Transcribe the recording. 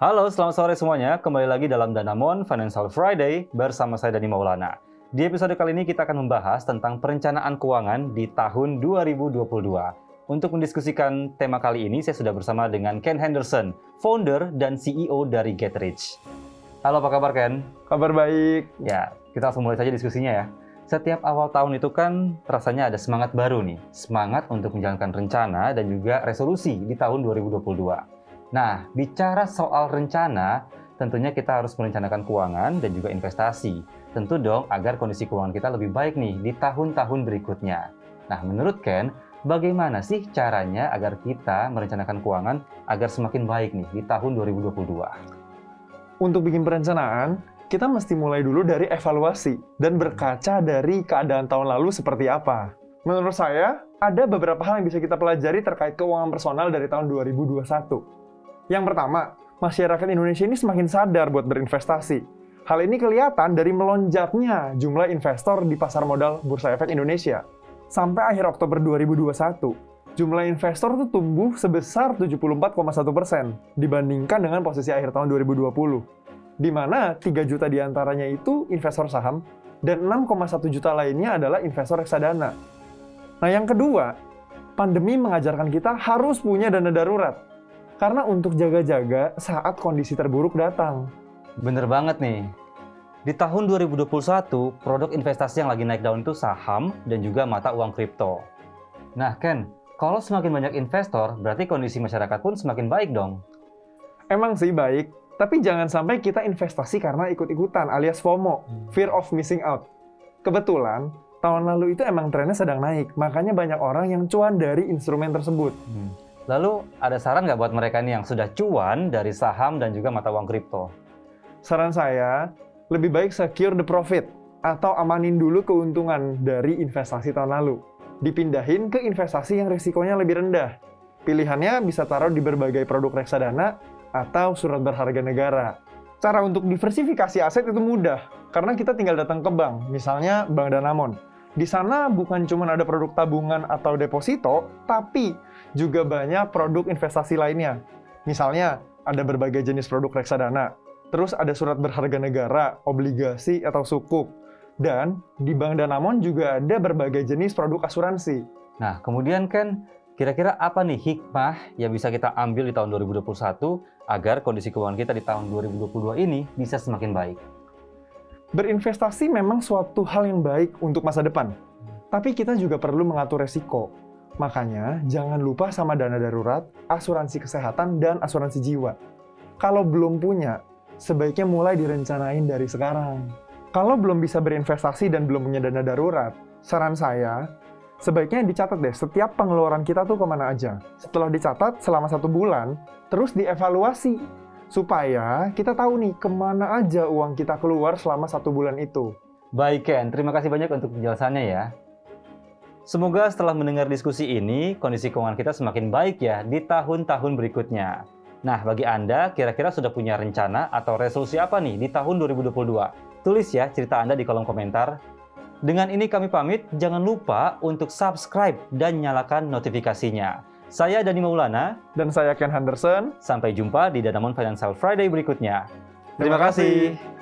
Halo, selamat sore semuanya. Kembali lagi dalam Danamon Financial Friday bersama saya Dani Maulana. Di episode kali ini kita akan membahas tentang perencanaan keuangan di tahun 2022. Untuk mendiskusikan tema kali ini, saya sudah bersama dengan Ken Henderson, founder dan CEO dari GetRich. Halo, apa kabar Ken? Kabar baik. Ya, kita langsung mulai saja diskusinya ya. Setiap awal tahun itu kan rasanya ada semangat baru nih. Semangat untuk menjalankan rencana dan juga resolusi di tahun 2022. Nah, bicara soal rencana, tentunya kita harus merencanakan keuangan dan juga investasi. Tentu dong agar kondisi keuangan kita lebih baik nih di tahun-tahun berikutnya. Nah, menurut Ken, bagaimana sih caranya agar kita merencanakan keuangan agar semakin baik nih di tahun 2022? Untuk bikin perencanaan, kita mesti mulai dulu dari evaluasi dan berkaca dari keadaan tahun lalu seperti apa. Menurut saya, ada beberapa hal yang bisa kita pelajari terkait keuangan personal dari tahun 2021. Yang pertama, masyarakat Indonesia ini semakin sadar buat berinvestasi. Hal ini kelihatan dari melonjaknya jumlah investor di pasar modal Bursa Efek Indonesia. Sampai akhir Oktober 2021, jumlah investor itu tumbuh sebesar 74,1 persen dibandingkan dengan posisi akhir tahun 2020. Di mana 3 juta di antaranya itu investor saham dan 6,1 juta lainnya adalah investor reksadana. Nah yang kedua, pandemi mengajarkan kita harus punya dana darurat karena untuk jaga-jaga saat kondisi terburuk datang. Bener banget nih. Di tahun 2021, produk investasi yang lagi naik daun itu saham dan juga mata uang kripto. Nah, Ken, kalau semakin banyak investor, berarti kondisi masyarakat pun semakin baik dong. Emang sih baik, tapi jangan sampai kita investasi karena ikut-ikutan alias FOMO, fear of missing out. Kebetulan, tahun lalu itu emang trennya sedang naik, makanya banyak orang yang cuan dari instrumen tersebut. Hmm. Lalu ada saran nggak buat mereka nih yang sudah cuan dari saham dan juga mata uang kripto? Saran saya, lebih baik secure the profit atau amanin dulu keuntungan dari investasi tahun lalu. Dipindahin ke investasi yang risikonya lebih rendah. Pilihannya bisa taruh di berbagai produk reksadana atau surat berharga negara. Cara untuk diversifikasi aset itu mudah, karena kita tinggal datang ke bank, misalnya Bank Danamon. Di sana bukan cuma ada produk tabungan atau deposito, tapi juga banyak produk investasi lainnya. Misalnya, ada berbagai jenis produk reksadana, terus ada surat berharga negara, obligasi, atau sukuk. Dan di Bank Danamon juga ada berbagai jenis produk asuransi. Nah, kemudian kan kira-kira apa nih hikmah yang bisa kita ambil di tahun 2021 agar kondisi keuangan kita di tahun 2022 ini bisa semakin baik? Berinvestasi memang suatu hal yang baik untuk masa depan. Tapi kita juga perlu mengatur resiko Makanya, jangan lupa sama dana darurat, asuransi kesehatan, dan asuransi jiwa. Kalau belum punya, sebaiknya mulai direncanain dari sekarang. Kalau belum bisa berinvestasi dan belum punya dana darurat, saran saya, sebaiknya dicatat deh setiap pengeluaran kita tuh ke mana aja. Setelah dicatat selama satu bulan, terus dievaluasi. Supaya kita tahu nih ke mana aja uang kita keluar selama satu bulan itu. Baik Ken, terima kasih banyak untuk penjelasannya ya. Semoga setelah mendengar diskusi ini, kondisi keuangan kita semakin baik ya di tahun-tahun berikutnya. Nah, bagi Anda, kira-kira sudah punya rencana atau resolusi apa nih di tahun 2022? Tulis ya cerita Anda di kolom komentar. Dengan ini kami pamit, jangan lupa untuk subscribe dan nyalakan notifikasinya. Saya Dani Maulana. Dan saya Ken Henderson. Sampai jumpa di Danamon Financial Friday berikutnya. Terima, Terima kasih. kasih.